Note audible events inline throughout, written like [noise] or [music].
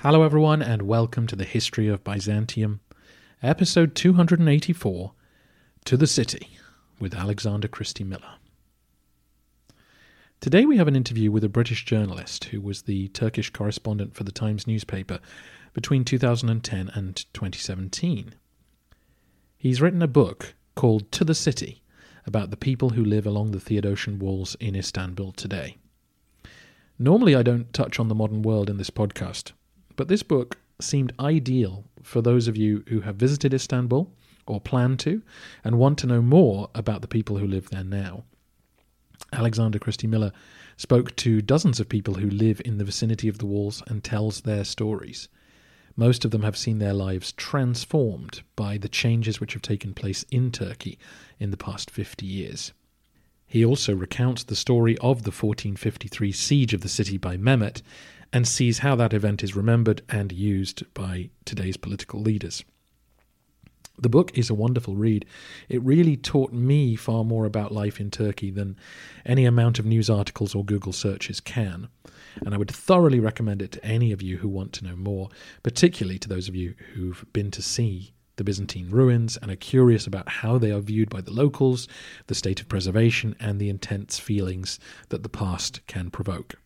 Hello, everyone, and welcome to the History of Byzantium, episode 284 To the City with Alexander Christie Miller. Today, we have an interview with a British journalist who was the Turkish correspondent for the Times newspaper between 2010 and 2017. He's written a book called To the City about the people who live along the Theodosian walls in Istanbul today. Normally, I don't touch on the modern world in this podcast, but this book seemed ideal for those of you who have visited Istanbul or plan to and want to know more about the people who live there now. Alexander Christie Miller spoke to dozens of people who live in the vicinity of the walls and tells their stories. Most of them have seen their lives transformed by the changes which have taken place in Turkey in the past 50 years. He also recounts the story of the 1453 siege of the city by Mehmet and sees how that event is remembered and used by today's political leaders. The book is a wonderful read. It really taught me far more about life in Turkey than any amount of news articles or Google searches can. And I would thoroughly recommend it to any of you who want to know more, particularly to those of you who've been to see the Byzantine ruins and are curious about how they are viewed by the locals, the state of preservation, and the intense feelings that the past can provoke.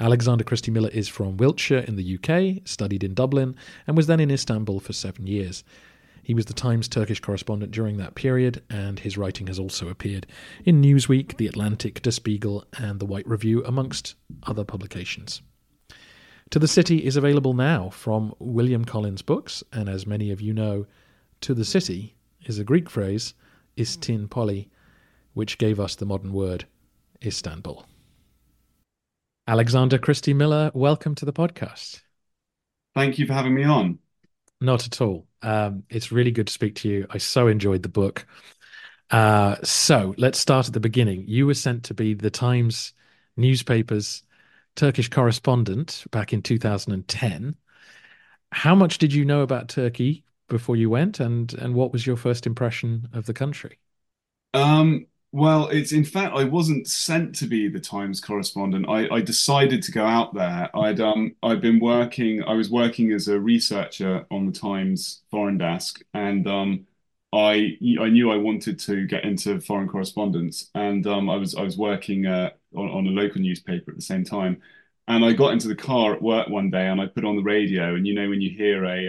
Alexander Christie Miller is from Wiltshire in the UK, studied in Dublin, and was then in Istanbul for seven years. He was the Times Turkish correspondent during that period, and his writing has also appeared in Newsweek, The Atlantic, Der Spiegel, and The White Review, amongst other publications. To the City is available now from William Collins Books, and as many of you know, To the City is a Greek phrase, istin poli, which gave us the modern word Istanbul. Alexander Christie Miller, welcome to the podcast. Thank you for having me on. Not at all. Um, it's really good to speak to you. I so enjoyed the book. Uh, so let's start at the beginning. You were sent to be the Times newspaper's Turkish correspondent back in 2010. How much did you know about Turkey before you went, and and what was your first impression of the country? Um, well, it's in fact I wasn't sent to be the Times correspondent. I, I decided to go out there. I'd um I'd been working. I was working as a researcher on the Times foreign desk, and um I I knew I wanted to get into foreign correspondence, and um I was I was working uh, on on a local newspaper at the same time, and I got into the car at work one day, and I put on the radio, and you know when you hear a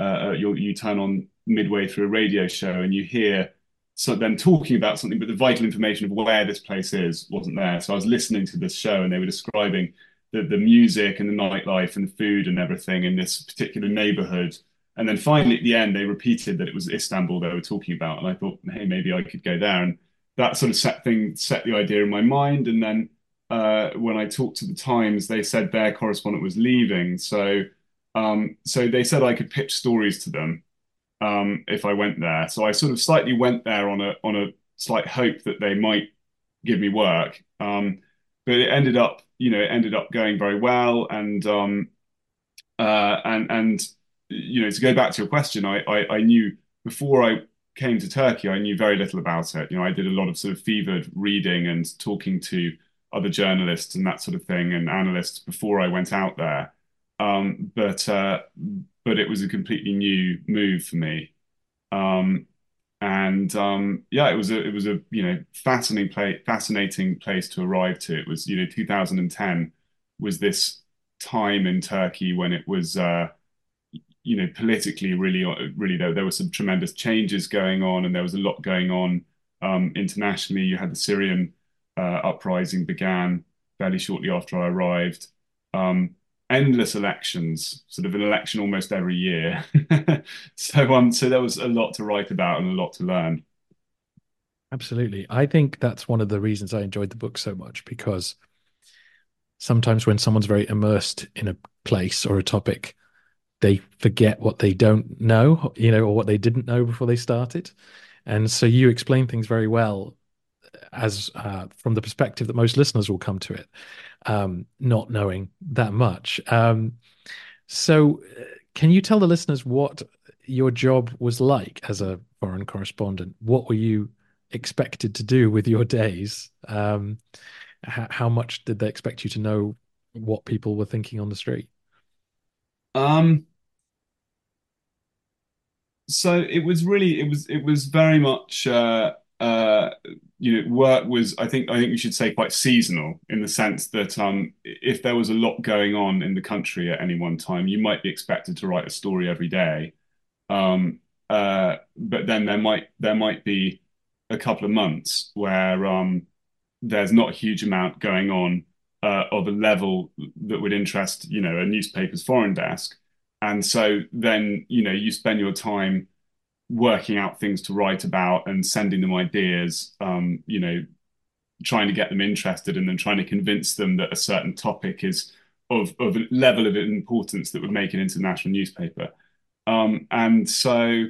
uh, uh you you turn on midway through a radio show, and you hear so them talking about something, but the vital information of where this place is wasn't there. So I was listening to this show and they were describing the, the music and the nightlife and the food and everything in this particular neighborhood. And then finally at the end, they repeated that it was Istanbul they were talking about. And I thought, hey, maybe I could go there. And that sort of set thing, set the idea in my mind. And then uh, when I talked to the Times, they said their correspondent was leaving. So um, so they said I could pitch stories to them um, if I went there. So I sort of slightly went there on a on a slight hope that they might give me work. Um, but it ended up, you know, it ended up going very well. And um, uh, and and you know, to go back to your question, I, I I knew before I came to Turkey, I knew very little about it. You know, I did a lot of sort of fevered reading and talking to other journalists and that sort of thing and analysts before I went out there. Um, but uh, but it was a completely new move for me. Um, and um, yeah, it was a it was a you know fascinating place fascinating place to arrive to. It was you know 2010 was this time in Turkey when it was uh, you know politically really really there, there were some tremendous changes going on and there was a lot going on um, internationally. You had the Syrian uh, uprising began fairly shortly after I arrived. Um, endless elections, sort of an election almost every year. [laughs] so um, so there was a lot to write about and a lot to learn. Absolutely. I think that's one of the reasons I enjoyed the book so much because sometimes when someone's very immersed in a place or a topic, they forget what they don't know, you know, or what they didn't know before they started. And so you explain things very well as uh, from the perspective that most listeners will come to it, um, not knowing that much. Um, so, uh, can you tell the listeners what your job was like as a foreign correspondent? What were you expected to do with your days? Um, how much did they expect you to know what people were thinking on the street? Um, so it was really it was it was very much uh, you know work was I think I think we should say quite seasonal in the sense that um, if there was a lot going on in the country at any one time, you might be expected to write a story every day. Um, uh, but then there might there might be a couple of months where um, there's not a huge amount going on uh, of a level that would interest you know a newspaper's foreign desk and so then you know you spend your time working out things to write about and sending them ideas um, you know trying to get them interested and then trying to convince them that a certain topic is of of a level of importance that would make an international newspaper. Um, and so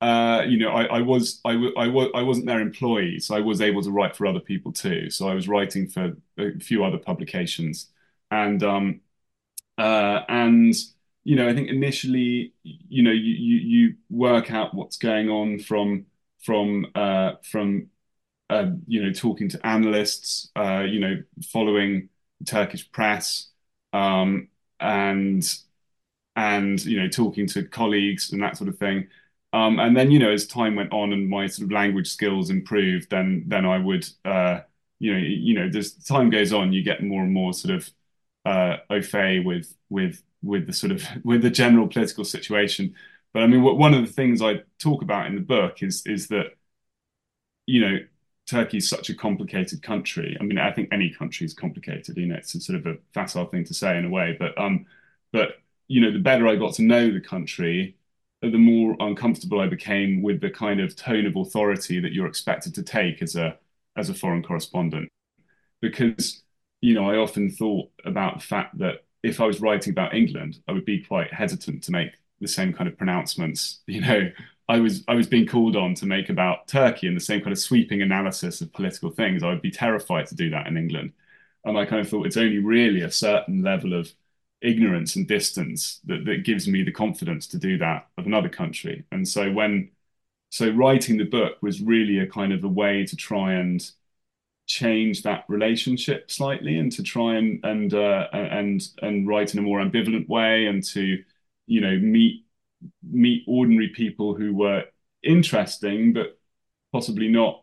uh, you know I, I was I, I was I wasn't their employee so I was able to write for other people too. So I was writing for a few other publications. And um, uh, and you know, I think initially, you know, you you, you work out what's going on from from uh, from uh, you know talking to analysts, uh, you know, following Turkish press, um, and and you know talking to colleagues and that sort of thing. Um, and then you know as time went on and my sort of language skills improved, then then I would uh, you know you know as time goes on, you get more and more sort of uh, au fait with with with the sort of with the general political situation. But I mean, what, one of the things I talk about in the book is is that you know Turkey is such a complicated country. I mean, I think any country is complicated. You know, it's a sort of a facile thing to say in a way, but um, but you know, the better I got to know the country, the more uncomfortable I became with the kind of tone of authority that you're expected to take as a as a foreign correspondent, because you know, I often thought about the fact that if I was writing about England, I would be quite hesitant to make the same kind of pronouncements. [laughs] You know, I was I was being called on to make about Turkey and the same kind of sweeping analysis of political things. I would be terrified to do that in England. And I kind of thought it's only really a certain level of ignorance and distance that, that gives me the confidence to do that of another country. And so when so writing the book was really a kind of a way to try and change that relationship slightly and to try and and uh, and and write in a more ambivalent way and to you know meet meet ordinary people who were interesting but possibly not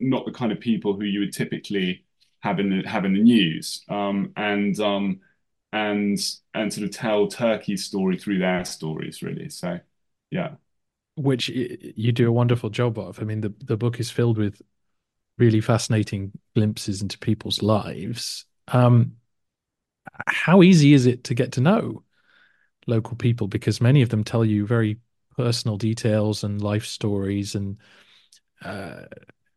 not the kind of people who you would typically have in the have in the news. Um, and um, and and sort of tell Turkey's story through their stories really. So yeah. Which you do a wonderful job of. I mean the the book is filled with really fascinating glimpses into people's lives. Um, how easy is it to get to know local people? Because many of them tell you very personal details and life stories. And uh,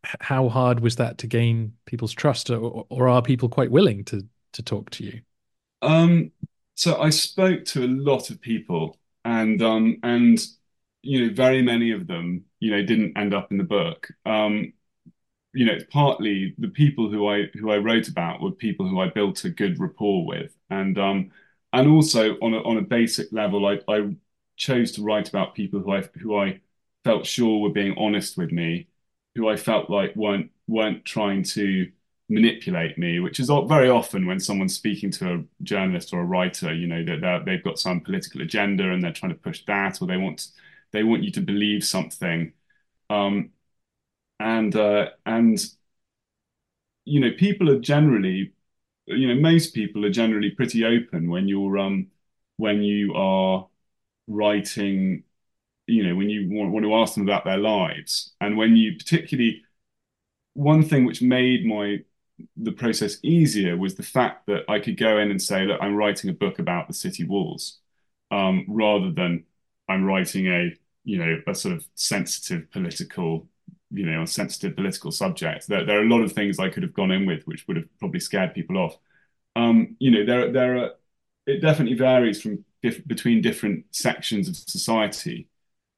how hard was that to gain people's trust, or, or are people quite willing to to talk to you? Um, so I spoke to a lot of people, and um, and you know, very many of them, you know, didn't end up in the book. Um, you know, it's partly the people who I who I wrote about were people who I built a good rapport with, and um, and also on a on a basic level, I, I chose to write about people who I who I felt sure were being honest with me, who I felt like weren't weren't trying to manipulate me, which is very often when someone's speaking to a journalist or a writer, you know, that they've got some political agenda and they're trying to push that, or they want they want you to believe something, um, and uh, and you know people are generally, you know, most people are generally pretty open when you're um when you are writing, you know, when you want, want to ask them about their lives, and when you particularly one thing which made my the process easier was the fact that I could go in and say, look, I'm writing a book about the city walls, um, rather than I'm writing a, you know, a sort of sensitive political, you know, a sensitive political subject. There, there are a lot of things I could have gone in with which would have probably scared people off. Um, you know, there, there are, it definitely varies from diff between different sections of society.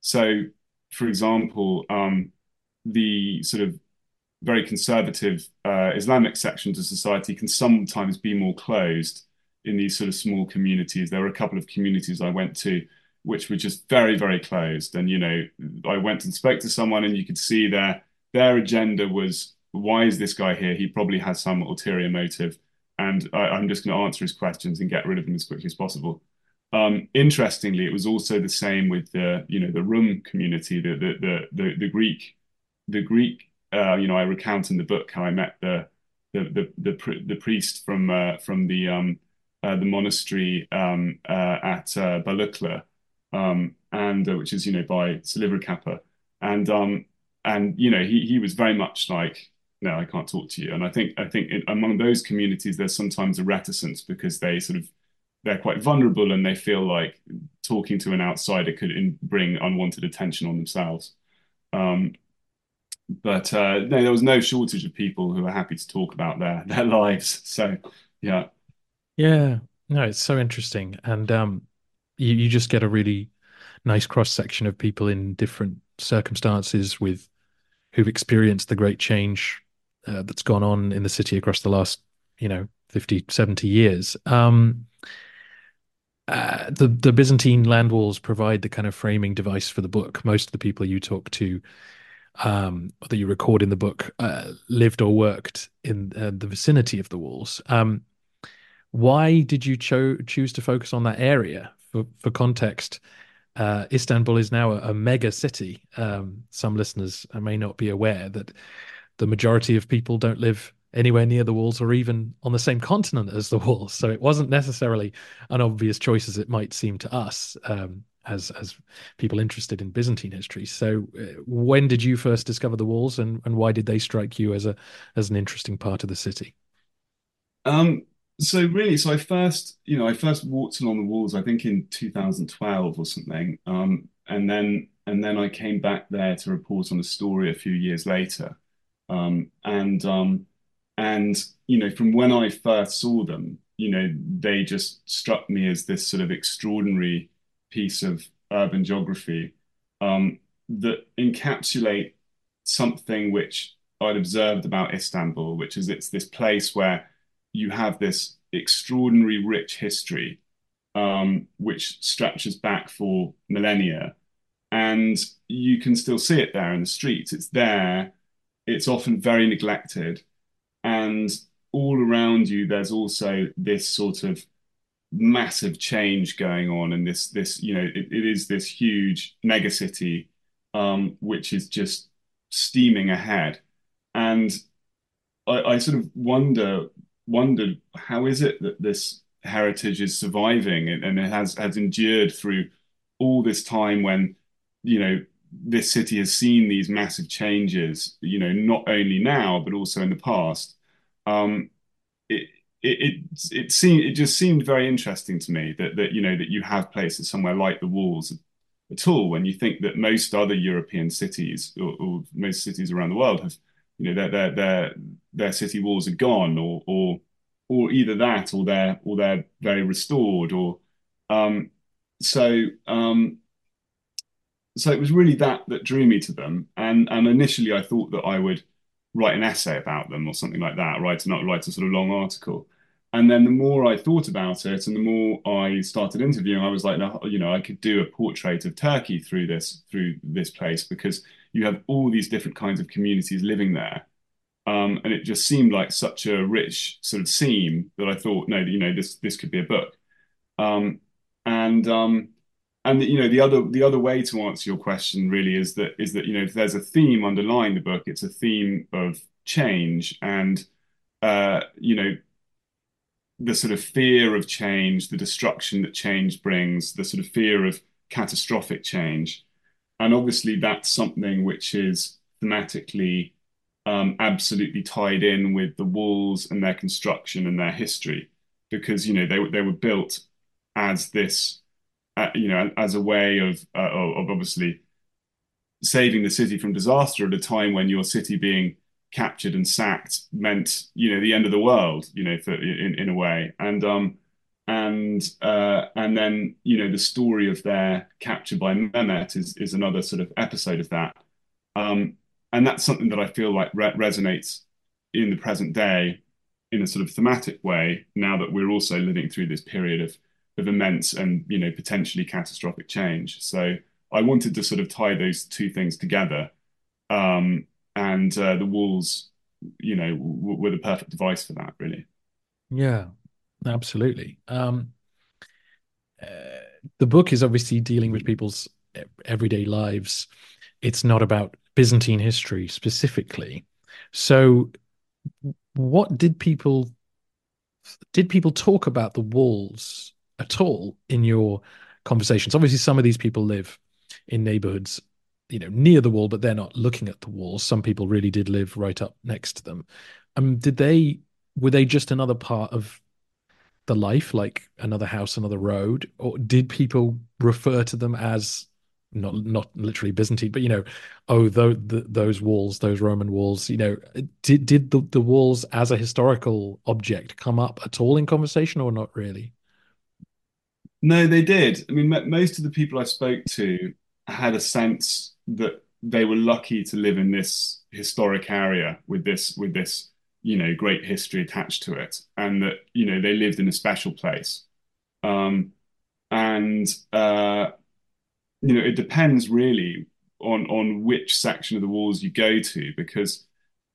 So, for example, um, the sort of very conservative uh, Islamic sections of society can sometimes be more closed in these sort of small communities. There were a couple of communities I went to which were just very, very closed. And you know, I went and spoke to someone, and you could see their their agenda was, why is this guy here? He probably has some ulterior motive, and I, am just going to answer his questions and get rid of him as quickly as possible. Um, interestingly, it was also the same with the you know the Rum community, the the the the, the Greek the Greek uh, you know, I recount in the book how I met the the the the, the priest from uh, from the um, uh, the monastery um, uh, at uh, Balıklı, um, and uh, which is you know by Silivri and um, and you know he he was very much like no, I can't talk to you. And I think I think in, among those communities, there's sometimes a reticence because they sort of they're quite vulnerable and they feel like talking to an outsider could in, bring unwanted attention on themselves. Um, but uh, no, there was no shortage of people who were happy to talk about their their lives. [laughs] So yeah, yeah, no, it's so interesting, and um, you you just get a really nice cross section of people in different circumstances with who've experienced the great change uh, that's gone on in the city across the last you know 50 70 years um, uh, the the Byzantine land walls provide the kind of framing device for the book. Most of the people you talk to um, that you record in the book uh, lived or worked in uh, the vicinity of the walls. Um, why did you cho- choose to focus on that area? For, for context, uh, Istanbul is now a, a mega city. Um, some listeners may not be aware that the majority of people don't live anywhere near the walls or even on the same continent as the walls. So it wasn't necessarily an obvious choice as it might seem to us. Um, as as people interested in Byzantine history. So, uh, when did you first discover the walls, and and why did they strike you as a as an interesting part of the city? Um. So really, so I first, you know, I first walked along the walls. I think in 2012 or something. Um. And then and then I came back there to report on a story a few years later. Um. And um. And you know, from when I first saw them, you know, they just struck me as this sort of extraordinary piece of urban geography um, that encapsulate something which I'd observed about Istanbul, which is it's this place where you have this extraordinary rich history, um, which stretches back for millennia. And you can still see it there in the streets. It's there. It's often very neglected. And all around you, there's also this sort of massive change going on and this this you know it, it is this huge mega city um, which is just steaming ahead and I, I sort of wonder wondered how is it that this heritage is surviving and, it has has endured through all this time when you know this city has seen these massive changes you know not only now but also in the past? Um, it, it it it seemed it just seemed very interesting to me that that you know that you have places somewhere like the walls at all when you think that most other European cities or, or most cities around the world have you know their their their their city walls are gone or or or either that or they're or they're very restored or um so um so it was really that that drew me to them. And and initially I thought that I would write an essay about them or something like that write not write a sort of long article. And then the more I thought about it, and the more I started interviewing, I was like, you know, I could do a portrait of Turkey through this through this place because you have all these different kinds of communities living there, um, and it just seemed like such a rich sort of seam that I thought, no, you know, this this could be a book, um, and um, and you know the other the other way to answer your question really is that is that you know if there's a theme underlying the book, it's a theme of change and uh, you know the sort of fear of change, the destruction that change brings, the sort of fear of catastrophic change, and obviously that's something which is thematically um, absolutely tied in with the walls and their construction and their history, because you know they they were built as this, uh, you know, as a way of uh, of obviously saving the city from disaster at a time when your city being captured and sacked meant you know the end of the world, you know, for in in a way, and um and uh, and then you know the story of their capture by Mehmet is is another sort of episode of that. Um, and that's something that I feel like re resonates in the present day in a sort of thematic way now that we're also living through this period of of immense and you know potentially catastrophic change. So I wanted to sort of tie those two things together. Um, and uh, the walls you know were the perfect device for that really. Yeah absolutely um, uh, the book is obviously dealing with people's everyday lives it's not about Byzantine history specifically. So, what did people did people talk about the walls at all in your conversations? Obviously, some of these people live in neighborhoods, you know, near the wall, but they're not looking at the walls. Some people really did live right up next to them. Um, did they were they just another part of the life, like another house, another road, or did people refer to them as not not literally Byzantine, but you know, oh, the, the, those walls, those Roman walls, you know, did did the, the walls as a historical object come up at all in conversation, or not really? No, they did. I mean, most of the people I spoke to had a sense that they were lucky to live in this historic area with this with this you know great history attached to it, and that you know they lived in a special place. Um, and uh, you know, it depends really on on which section of the walls you go to because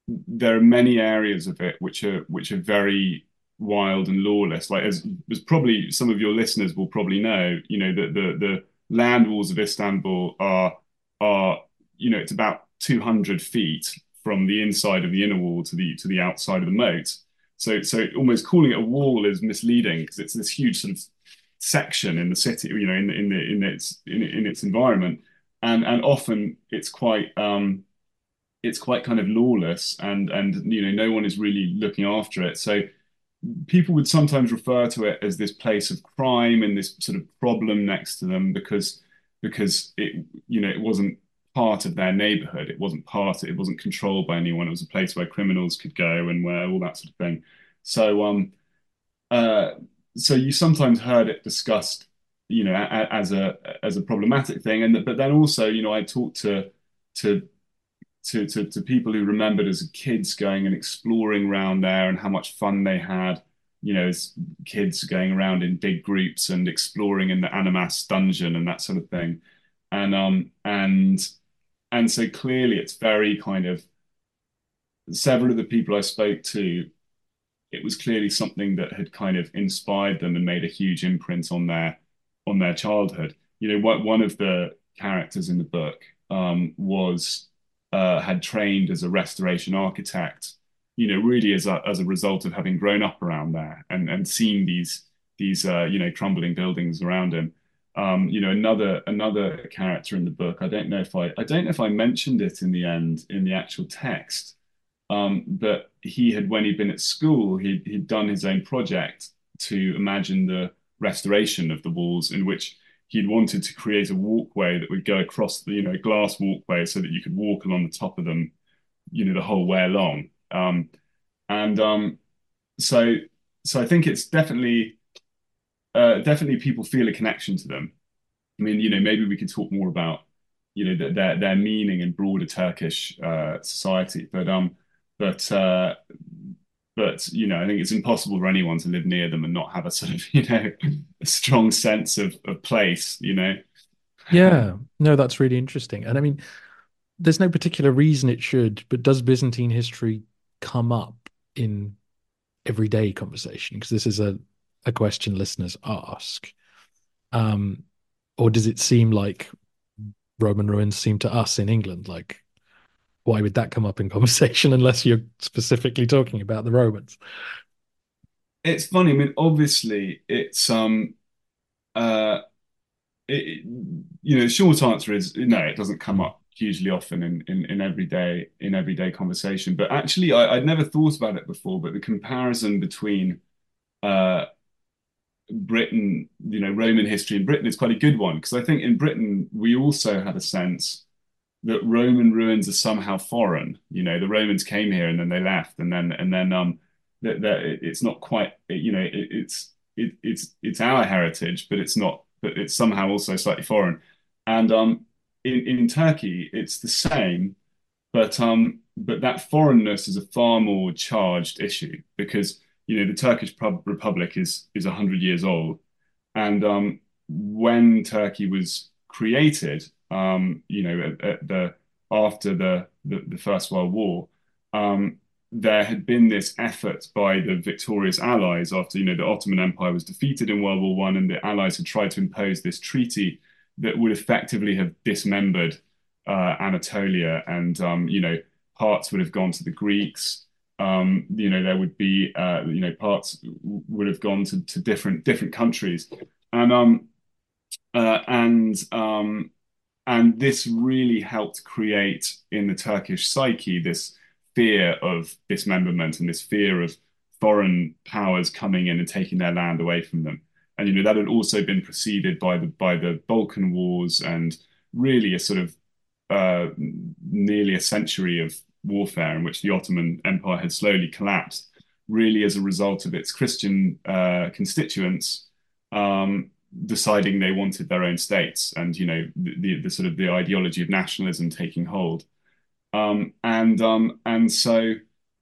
there are many areas of it which are which are very wild and lawless. Like as, as probably some of your listeners will probably know, you know, that the the land walls of Istanbul are are you know it's about 200 feet from the inside of the inner wall to the to the outside of the moat. So so almost calling it a wall is misleading because it's this huge sort of section in the city, you know, in in the in its in, in its environment, and and often it's quite um, it's quite kind of lawless, and and you know no one is really looking after it. So people would sometimes refer to it as this place of crime and this sort of problem next to them because because it you know it wasn't part of their neighborhood. It wasn't part. It wasn't controlled by anyone. It was a place where criminals could go and where all that sort of thing. So um, uh, so you sometimes heard it discussed, you know, as a as a problematic thing, and but then also, you know, I talked to to to to, to people who remembered as kids going and exploring around there and how much fun they had, you know, as kids going around in big groups and exploring in the Anemas dungeon and that sort of thing, and um and and so clearly it's very kind of several of the people I spoke to it was clearly something that had kind of inspired them and made a huge imprint on their on their childhood. You know, what one of the characters in the book um, was uh, had trained as a restoration architect. You know, really as a as a result of having grown up around there and and seen these these uh, you know crumbling buildings around him. Um, you know, another another character in the book. I don't know if I I don't know if I mentioned it in the end in the actual text, um, but he had, when he'd been at school, he'd, he'd done his own project to imagine the restoration of the walls, in which he'd wanted to create a walkway that would go across the, you know, glass walkway so that you could walk along the top of them, you know, the whole way along. Um, and um, so, so I think it's definitely, uh, definitely people feel a connection to them. I mean, you know, maybe we could talk more about, you know, their their meaning in broader Turkish uh, society, but um, but uh, but you know, I think it's impossible for anyone to live near them and not have a sort of [laughs] you know a strong sense of of place. You know. Yeah, no, that's really interesting, and I mean, there's no particular reason it should, but does Byzantine history come up in everyday conversation? Because this is a a question listeners ask. Um, or does it seem like Roman ruins seem to us in England? Like, why would that come up in [laughs] conversation unless you're specifically talking about the Romans? It's funny. I mean, obviously, it's um, uh, it, you know, short answer is no. It doesn't come up hugely often in in, in everyday in everyday conversation. But actually, I, would never thought about it before. But the comparison between uh, Britain, you know, Roman history in Britain is quite a good one because I think in Britain we also had a sense that Roman ruins are somehow foreign. You know, the Romans came here and then they left, and then and then um that that it's not quite you know it, it's it, it's it's our heritage, but it's not but it's somehow also slightly foreign. And um in in Turkey it's the same, but um but that foreignness is a far more charged issue because you know the Turkish Republic is is hundred years old, and um, when Turkey was created, um, you know, at, at the after the, the, the First World War, um, there had been this effort by the victorious Allies after you know the Ottoman Empire was defeated in World War One, and the Allies had tried to impose this treaty that would effectively have dismembered uh, Anatolia, and um, you know parts would have gone to the Greeks um, you know, there would be, uh, you know, parts would have gone to, to different different countries, and um, uh, and um, and this really helped create in the Turkish psyche this fear of dismemberment and this fear of foreign powers coming in and taking their land away from them. And you know that had also been preceded by the by the Balkan Wars and really a sort of uh, nearly a century of warfare in which the Ottoman Empire had slowly collapsed, really as a result of its Christian uh, constituents um, deciding they wanted their own states, and you know the, the, the sort of the ideology of nationalism taking hold, um, and um, and so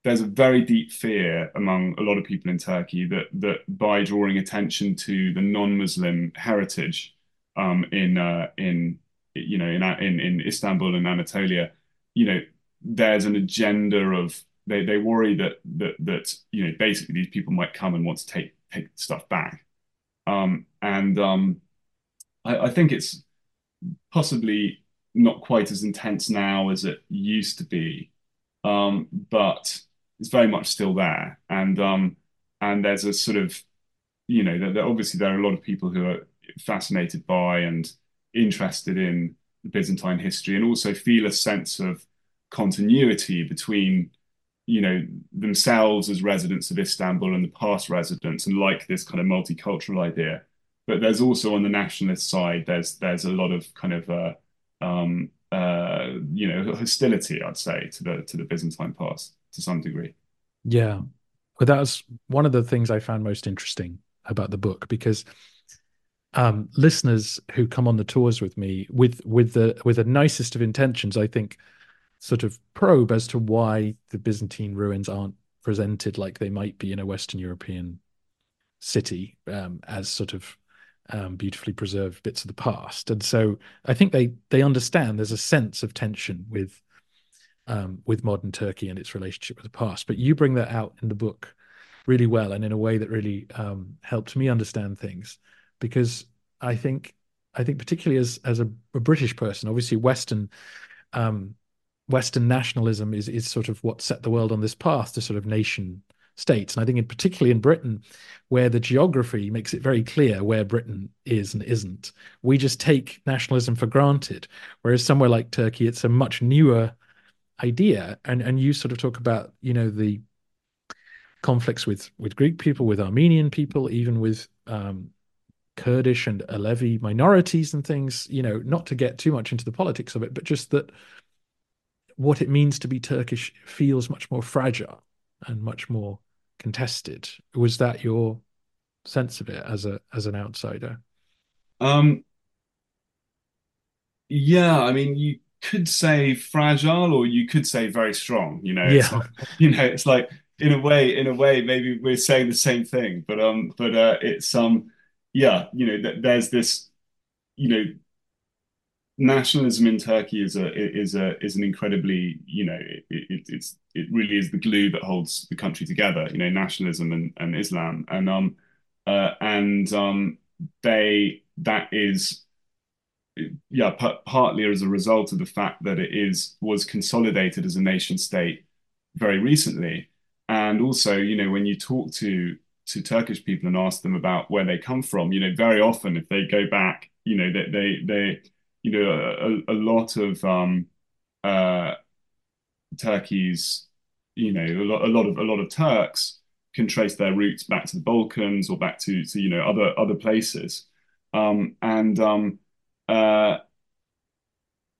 there's a very deep fear among a lot of people in Turkey that that by drawing attention to the non-Muslim heritage um, in uh, in you know in in in Istanbul and Anatolia, you know there's an agenda of they they worry that that that you know basically these people might come and want to take take stuff back, um, and um, I, I think it's possibly not quite as intense now as it used to be, um, but it's very much still there, and um, and there's a sort of you know that obviously there are a lot of people who are fascinated by and interested in the Byzantine history and also feel a sense of continuity between you know themselves as residents of Istanbul and the past residents and like this kind of multicultural idea. But there's also on the nationalist side there's there's a lot of kind of uh, um, uh, you know hostility I'd say to the to the Byzantine past to some degree. Yeah. Well that was one of the things I found most interesting about the book because um, listeners who come on the tours with me with with the with the nicest of intentions I think sort of probe as to why the Byzantine ruins aren't presented like they might be in a Western European city um, as sort of um, beautifully preserved bits of the past. And so I think they they understand there's a sense of tension with um, with modern Turkey and its relationship with the past. But you bring that out in the book really well and in a way that really um, helped me understand things because I think I think particularly as as a, a British person, obviously Western um, Western nationalism is is sort of what set the world on this path to sort of nation states. And I think, in particularly in Britain, where the geography makes it very clear where Britain is and isn't, we just take nationalism for granted. Whereas somewhere like Turkey, it's a much newer idea. And and you sort of talk about you know the conflicts with with Greek people, with Armenian people, even with um, Kurdish and Alevi minorities and things. You know, not to get too much into the politics of it, but just that what it means to be Turkish feels much more fragile and much more contested. Was that your sense of it as a as an outsider? Um, yeah, I mean, you could say fragile, or you could say very strong. You know, yeah. Like, [laughs] you know, it's like in a way, in a way, maybe we're saying the same thing, but um, but uh, it's um, yeah, you know, th- there's this, you know, nationalism in Turkey is a is a is an incredibly you know it, it, it's it really is the glue that holds the country together. You know, nationalism and, and Islam, and um uh, and um they that is yeah, partly as a result of the fact that it is was consolidated as a nation state very recently, and also, you know, when you talk to to Turkish people and ask them about where they come from, you know, very often if they go back, you know, they they, they you know, a, a lot of um, uh, Turkey's, you know, a lot, a lot of a lot of Turks can trace their roots back to the Balkans or back to to you know other other places, um, and um, uh,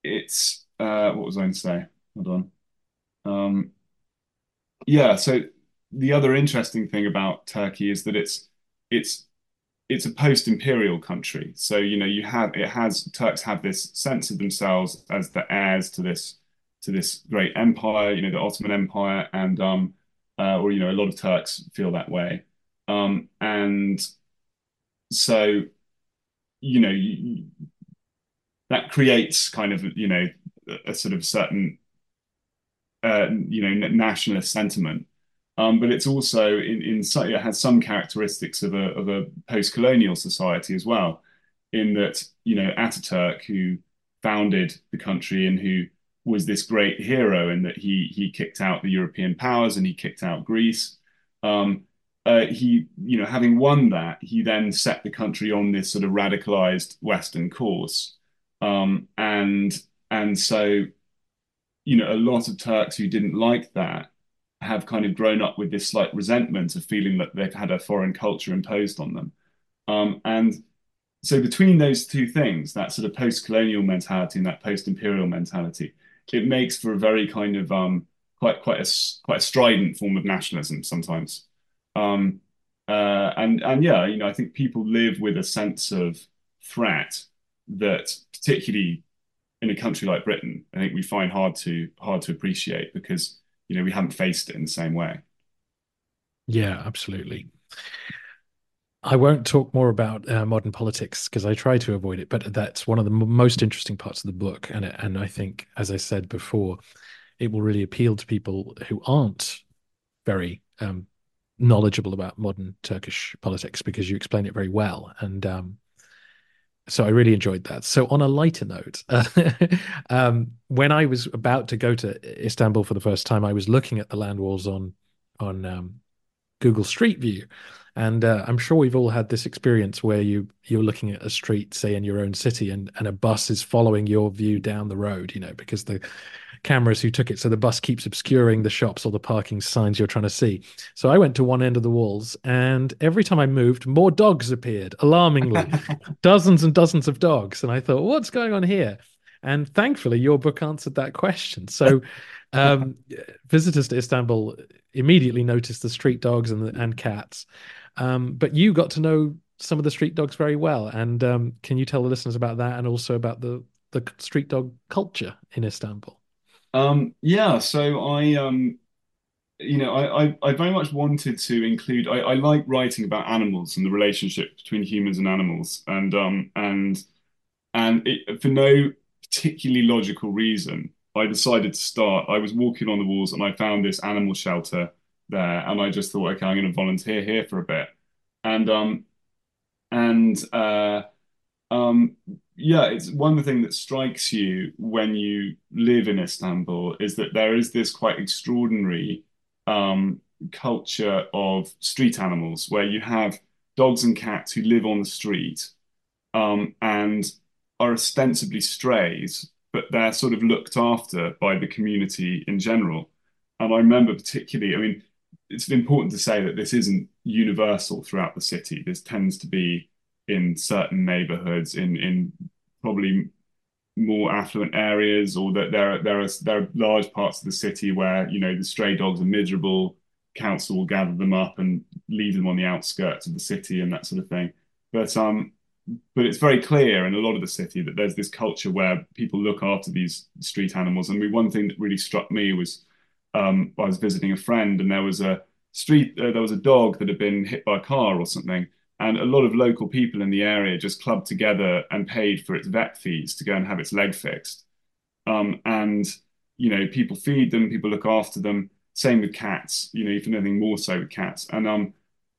it's uh, what was I going to say? Hold on. Um, yeah, so the other interesting thing about Turkey is that it's it's it's a post-imperial country. So you know you have it has Turks have this sense of themselves as the heirs to this to this great empire, you know, the Ottoman Empire, and um, uh, or you know, a lot of Turks feel that way, um, and so you know you, that creates kind of you know a, a sort of certain uh, you know nationalist sentiment. Um, but it's also in, in it has some characteristics of a of a post-colonial society as well, in that you know Ataturk, who founded the country and who was this great hero in that he he kicked out the European powers and he kicked out Greece. Um, uh, he, you know, having won that, he then set the country on this sort of radicalized Western course, um, and and so, you know, a lot of Turks who didn't like that have kind of grown up with this slight resentment of feeling that they've had a foreign culture imposed on them, um, and so between those two things, that sort of post-colonial mentality and that post-imperial mentality, it makes for a very kind of um, quite quite a quite a strident form of nationalism sometimes. Um, uh, and and yeah, you know, I think people live with a sense of threat that, particularly in a country like Britain, I think we find hard to hard to appreciate because you know we haven't faced it in the same way. Yeah, absolutely. I won't talk more about uh, modern politics because I try to avoid it, but that's one of the m- most interesting parts of the book, and and I think, as I said before, it will really appeal to people who aren't very um, knowledgeable about modern Turkish politics because you explain it very well, and um, so I really enjoyed that. So on a lighter note, uh, [laughs] um, when I was about to go to Istanbul for the first time, I was looking at the land walls on on um, Google Street View, and uh, I'm sure we've all had this experience where you you're looking at a street, say in your own city, and and a bus is following your view down the road, you know, because the cameras who took it, so the bus keeps obscuring the shops or the parking signs you're trying to see. So I went to one end of the walls, and every time I moved, more dogs appeared, alarmingly, [laughs] dozens and dozens of dogs, and I thought, what's going on here? And thankfully, your book answered that question. So, [laughs] um, visitors to Istanbul immediately noticed the street dogs and and cats. Um, but you got to know some of the street dogs very well. And um, can you tell the listeners about that and also about the, the street dog culture in Istanbul? Um, yeah, so I, um, you know, I, I, I, very much wanted to include. I, I, like writing about animals and the relationship between humans and animals, and um, and and it, for no particularly logical reason, I decided to start. I was walking on the walls and I found this animal shelter there, and I just thought, okay, I'm going to volunteer here for a bit, and um, and uh, um, yeah, it's one of the things that strikes you when you live in Istanbul is that there is this quite extraordinary um, culture of street animals where you have dogs and cats who live on the street um, and are ostensibly strays, but they're sort of looked after by the community in general. And I remember particularly, I mean, it's important to say that this isn't universal throughout the city. This tends to be in certain neighborhoods, in in probably more affluent areas, or that there are there are there are large parts of the city where you know the stray dogs are miserable. Council will gather them up and leave them on the outskirts of the city and that sort of thing. But um, but it's very clear in a lot of the city that there's this culture where people look after these street animals. And one thing that really struck me was um, I was visiting a friend and there was a street, uh, there was a dog that had been hit by a car or something. And a lot of local people in the area just clubbed together and paid for its vet fees to go and have its leg fixed. Um, and, you know, people feed them, people look after them. Same with cats, you know, if anything more so with cats. And, um,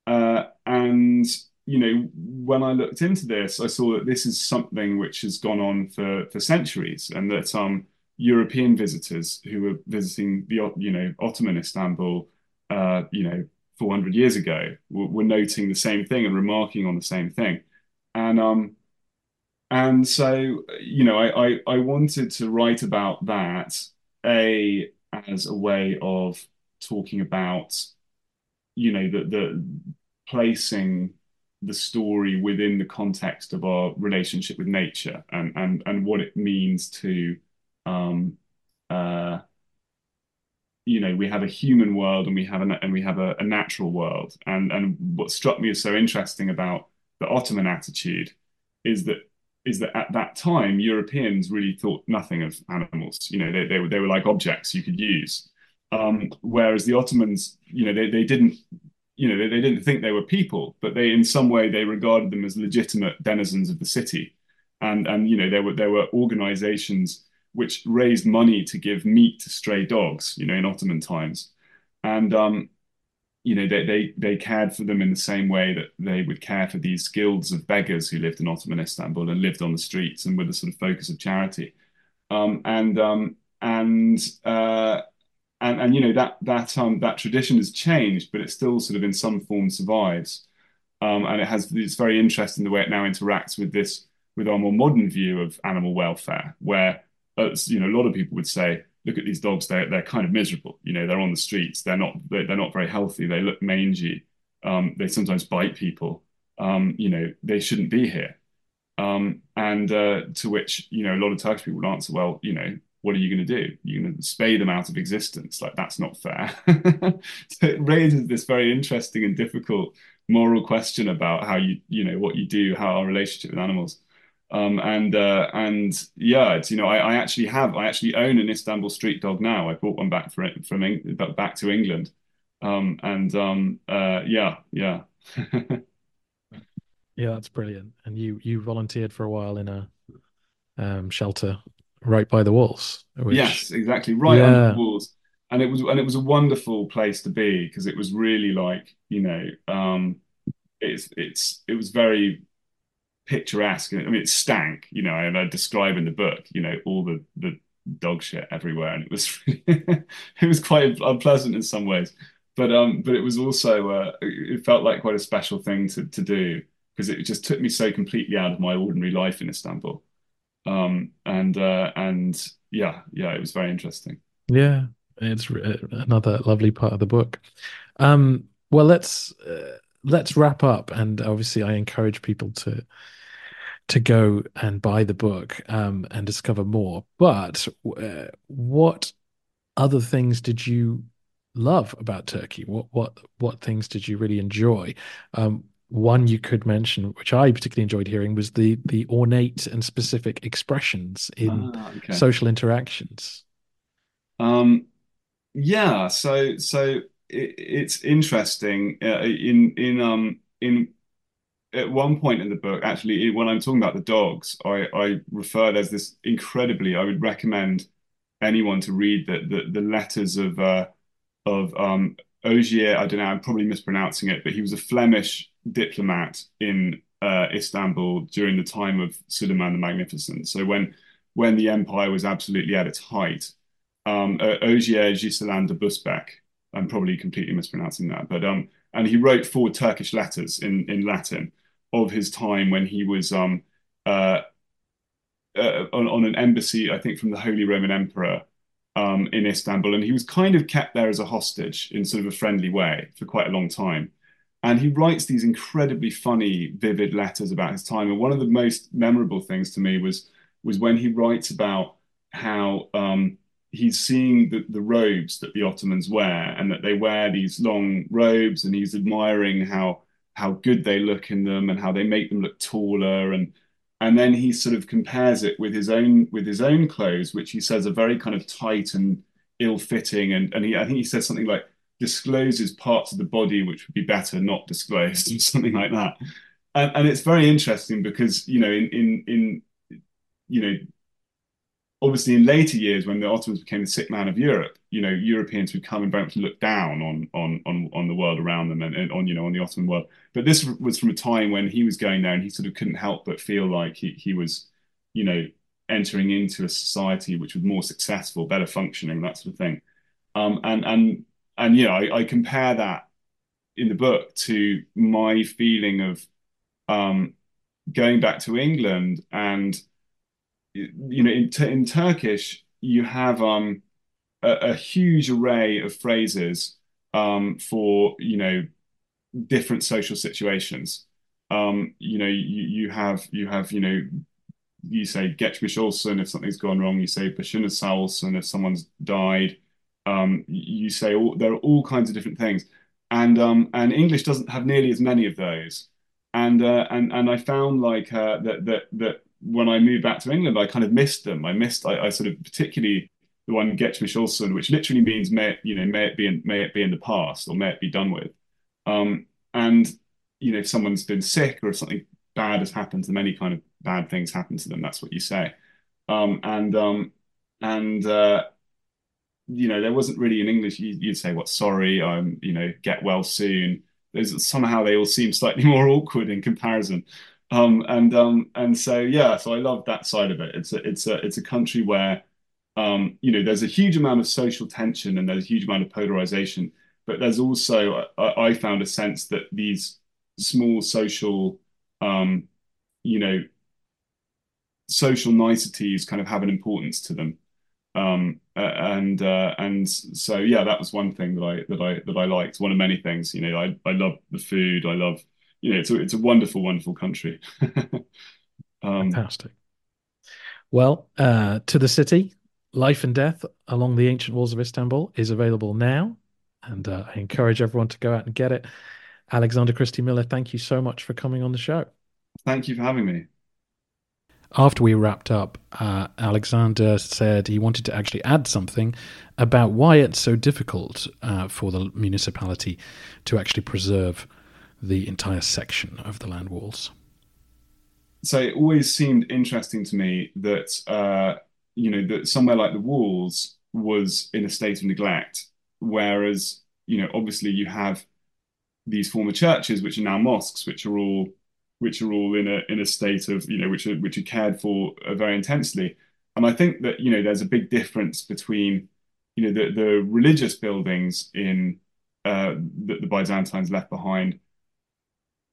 uh, and, you know, when I looked into this, I saw that this is something which has gone on for for centuries, and that um, European visitors who were visiting the you know Ottoman Istanbul, uh, you know, 400 years ago, were, were, noting the same thing and remarking on the same thing, and um, and so you know, I I, I wanted to write about that a as a way of talking about you know the the placing the story within the context of our relationship with nature and and and what it means to um uh you know we have a human world and we have a and we have a, a natural world. And and what struck me as so interesting about the Ottoman attitude is that is that at that time Europeans really thought nothing of animals. You know they they were they were like objects you could use. Um, whereas the Ottomans you know they they didn't you know, they, they didn't think they were people, but they, in some way, they regarded them as legitimate denizens of the city. And, and you know, there were, there were organizations which raised money to give meat to stray dogs, you know, in Ottoman times. And, um, you know, they, they, they cared for them in the same way that they would care for these guilds of beggars who lived in Ottoman Istanbul and lived on the streets and were the sort of focus of charity. Um, and, um, and, uh, and and you know that that um that tradition has changed, but it still sort of in some form survives. Um, and it has it's very interesting the way it now interacts with this with our more modern view of animal welfare, where you know a lot of people would say, look at these dogs, they're they're kind of miserable. You know, they're on the streets, they're not they're, they're not very healthy, they look mangy, um, they sometimes bite people. Um, you know, they shouldn't be here. Um, and uh, to which you know a lot of Turkish people would answer, well, you know, what are you going to do? You're going to spay them out of existence. Like, that's not fair. [laughs] so it raises this very interesting and difficult moral question about how you, you know, what you do, how our relationship with animals. Um, and uh, and yeah, it's you know I, I, actually have I actually own an Istanbul street dog now. I brought one back for, from back to England, um, and um, uh, yeah, yeah, [laughs] yeah, that's brilliant. And you you volunteered for a while in a um, shelter right by the walls. Which, yes, exactly, right yeah. under the walls. And it was and it was a wonderful place to be because it was really like you know um, it's it's it was very picturesque. I mean, it stank, you know, and I describe in the book, you know, all the the dog shit everywhere, and it was [laughs] it was quite unpleasant in some ways. But um, but it was also uh, it felt like quite a special thing to to do because it just took me so completely out of my ordinary life in Istanbul. Um, and uh, and yeah, yeah, it was very interesting. Yeah, it's another lovely part of the book. Um, well, let's uh, let's wrap up, and obviously, I encourage people to to go and buy the book um, and discover more. But uh, what other things did you love about Turkey? What what what things did you really enjoy? Um, one you could mention, which I particularly enjoyed hearing, was the the ornate and specific expressions in ah, okay. social interactions. Um, yeah, so so it, it's interesting uh, in in um in at one point in the book, actually, when I'm talking about the dogs, I I refer there's this incredibly I would recommend anyone to read the the, the letters of uh, of um Ogier. I don't know, I'm probably mispronouncing it, but he was a Flemish diplomat in uh, Istanbul during the time of Suleiman the Magnificent. So when when the empire was absolutely at its height, um, uh, Ogier Ghiselin de Busbecq, I'm probably completely mispronouncing that, but um, and he wrote four Turkish letters in in Latin of his time when he was um, uh, uh, on, on an embassy, I think, from the Holy Roman Emperor um, in Istanbul, and he was kind of kept there as a hostage in sort of a friendly way for quite a long time. And he writes these incredibly funny, vivid letters about his time. And one of the most memorable things to me was was when he writes about how um, he's seeing the, the robes that the Ottomans wear, and that they wear these long robes, and he's admiring how how good they look in them and how they make them look taller. And and then he sort of compares it with his own with his own clothes, which he says are very kind of tight and ill-fitting, and and he I think he says something like discloses parts of the body which would be better not disclosed [laughs] or something like that. And, and it's very interesting because you know in in in you know obviously in later years when the Ottomans became the sick man of Europe, you know, Europeans would come and very much look down on on on on the world around them and, and on you know on the Ottoman world. But this was from a time when he was going there and he sort of couldn't help but feel like he he was, you know, entering into a society which was more successful, better functioning, that sort of thing. Um, and and and you know, I, I compare that in the book to my feeling of um, going back to England and you know in, in Turkish you have um, a, a, huge array of phrases um, for you know different social situations. Um, you know you, you have you have you know you say geçmiş olsun if something's gone wrong. You say başınız sağ olsun if someone's died. Um, you say all, there are all kinds of different things, and um, and English doesn't have nearly as many of those. And uh, and and I found like uh, that that that when I moved back to England, I kind of missed them. I missed I, I sort of particularly the one geçmiş olsun, which literally means may you know may it be in, may it be in the past or may it be done with. Um, and you know if someone's been sick or if something bad has happened to them, any kind of bad things happen to them, that's what you say. Um, and um, and uh, you know, there wasn't really in English, you, would say, what, sorry, I'm, you know, get well soon. There's somehow they all seem slightly [laughs] more awkward in comparison. Um, and um, and so yeah, so I love that side of it. It's a it's a it's a country where um, you know there's a huge amount of social tension and there's a huge amount of polarization, but there's also I, I found a sense that these small social um, you know social niceties kind of have an importance to them um, and uh, and so yeah, that was one thing that I that I that I liked. One of many things, you know, I I love the food. I love, you know, it's a it's a wonderful, wonderful country. [laughs] um, Fantastic. Well, uh, to the city, Life and Death Along the Ancient Walls of Istanbul is available now, and uh, I encourage everyone to go out and get it. Alexander Christie Miller, thank you so much for coming on the show. Thank you for having me after we wrapped up, uh, Alexander said he wanted to actually add something about why it's so difficult uh, for the municipality to actually preserve the entire section of the land walls. So it always seemed interesting to me that uh, you know that somewhere like the walls was in a state of neglect, whereas you know obviously you have these former churches which are now mosques, which are all which are all in a in a state of you know which are which are cared for uh, very intensely. And I think that you know there's a big difference between you know the the religious buildings in uh, that the Byzantines left behind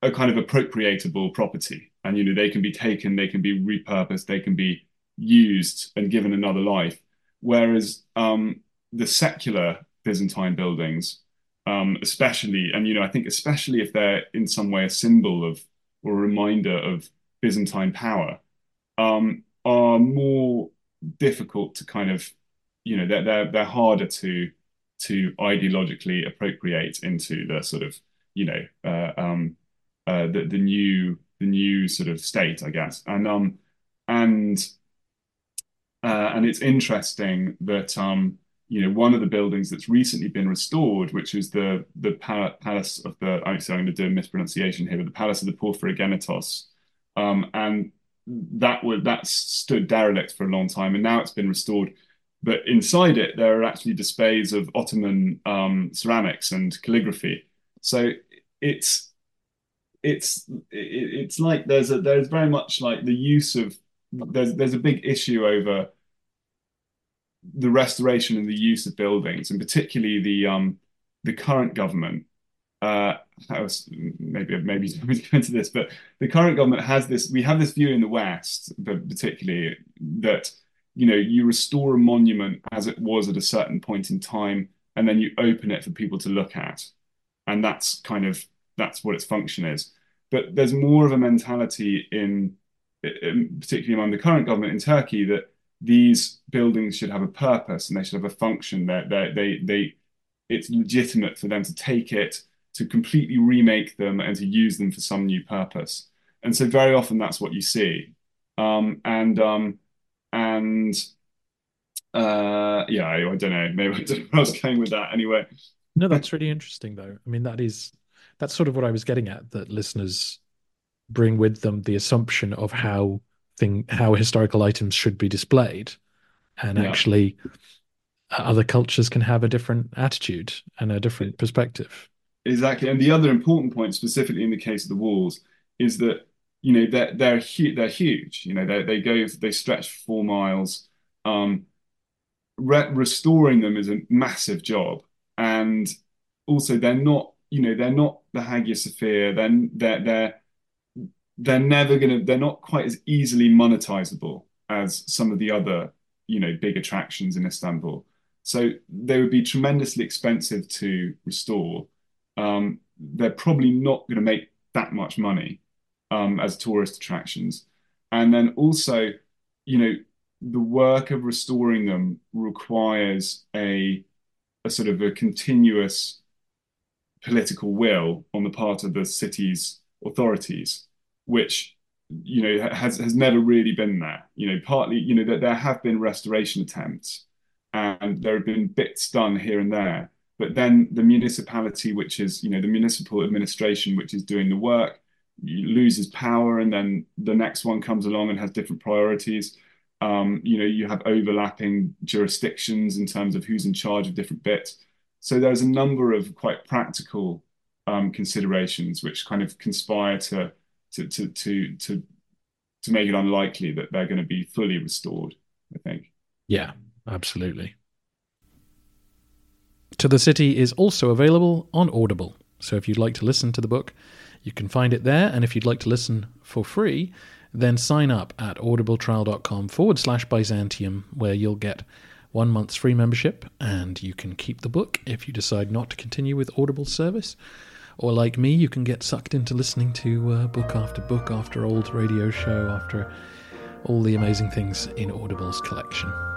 are kind of appropriatable property, and you know they can be taken, they can be repurposed, they can be used and given another life. Whereas um, the secular Byzantine buildings, um, especially, and you know I think especially if they're in some way a symbol of or a reminder of Byzantine power um, are more difficult to kind of, you know, they're they're they're harder to to ideologically appropriate into the sort of, you know, uh, um, uh, the the new the new sort of state, I guess, and um and uh, and it's interesting that um you know, one of the buildings that's recently been restored, which is the the palace of the. I'm sorry, I'm going to do a mispronunciation here, but the palace of the Porphyrogenitos, um, and that was that stood derelict for a long time, and now it's been restored. But inside it, there are actually displays of Ottoman um, ceramics and calligraphy. So it's it's it's like there's a there's very much like the use of there's there's a big issue over the restoration and the use of buildings, and particularly the um, the current government. Uh, was, maybe maybe [laughs] go into this, but the current government has this. We have this view in the West, but particularly that you know you restore a monument as it was at a certain point in time, and then you open it for people to look at, and that's kind of that's what its function is. But there's more of a mentality in, in particularly among the current government in Turkey that these buildings should have a purpose and they should have a function that they, they, they, it's legitimate for them to take it, to completely remake them and to use them for some new purpose. And so very often that's what you see. Um, and um, and uh, yeah, I, don't know. Maybe I don't know where I was going with that. Anyway, no, that's really interesting, though. I mean, that is that's sort of what I was getting at. That listeners bring with them the assumption of how thing how historical items should be displayed and Yeah. actually uh, other cultures can have a different attitude and a different perspective. Exactly. And the other important point, specifically in the case of the walls, is that, you know, they're they're hu they're huge. You know, they they go they stretch for four miles. Um, re restoring them is a massive job. And also they're not, you know, they're not the Hagia Sophia. Then they're they're they're never gonna they're not quite as easily monetizable as some of the other, you know, big attractions in Istanbul. So they would be tremendously expensive to restore. Um, they're probably not going to make that much money um, as tourist attractions. And then also, you know, the work of restoring them requires a a sort of a continuous political will on the part of the city's authorities, which you know has has never really been there. You know, partly you know that there have been restoration attempts, and there have been bits done here and there, but then the municipality, which is you know the municipal administration, which is doing the work, loses power, and then the next one comes along and has different priorities. Um, you know, you have overlapping jurisdictions in terms of who's in charge of different bits. So there's a number of quite practical um, considerations which kind of conspire to to to to to to make it unlikely that they're going to be fully restored. I think. Yeah, absolutely. To the City is also available on Audible. So if you'd like to listen to the book, you can find it there. And if you'd like to listen for free, then sign up at audibletrial.com forward slash Byzantium, where you'll get one month's free membership and you can keep the book if you decide not to continue with Audible service. Or, like me, you can get sucked into listening to uh, book after book after old radio show after all the amazing things in Audible's collection.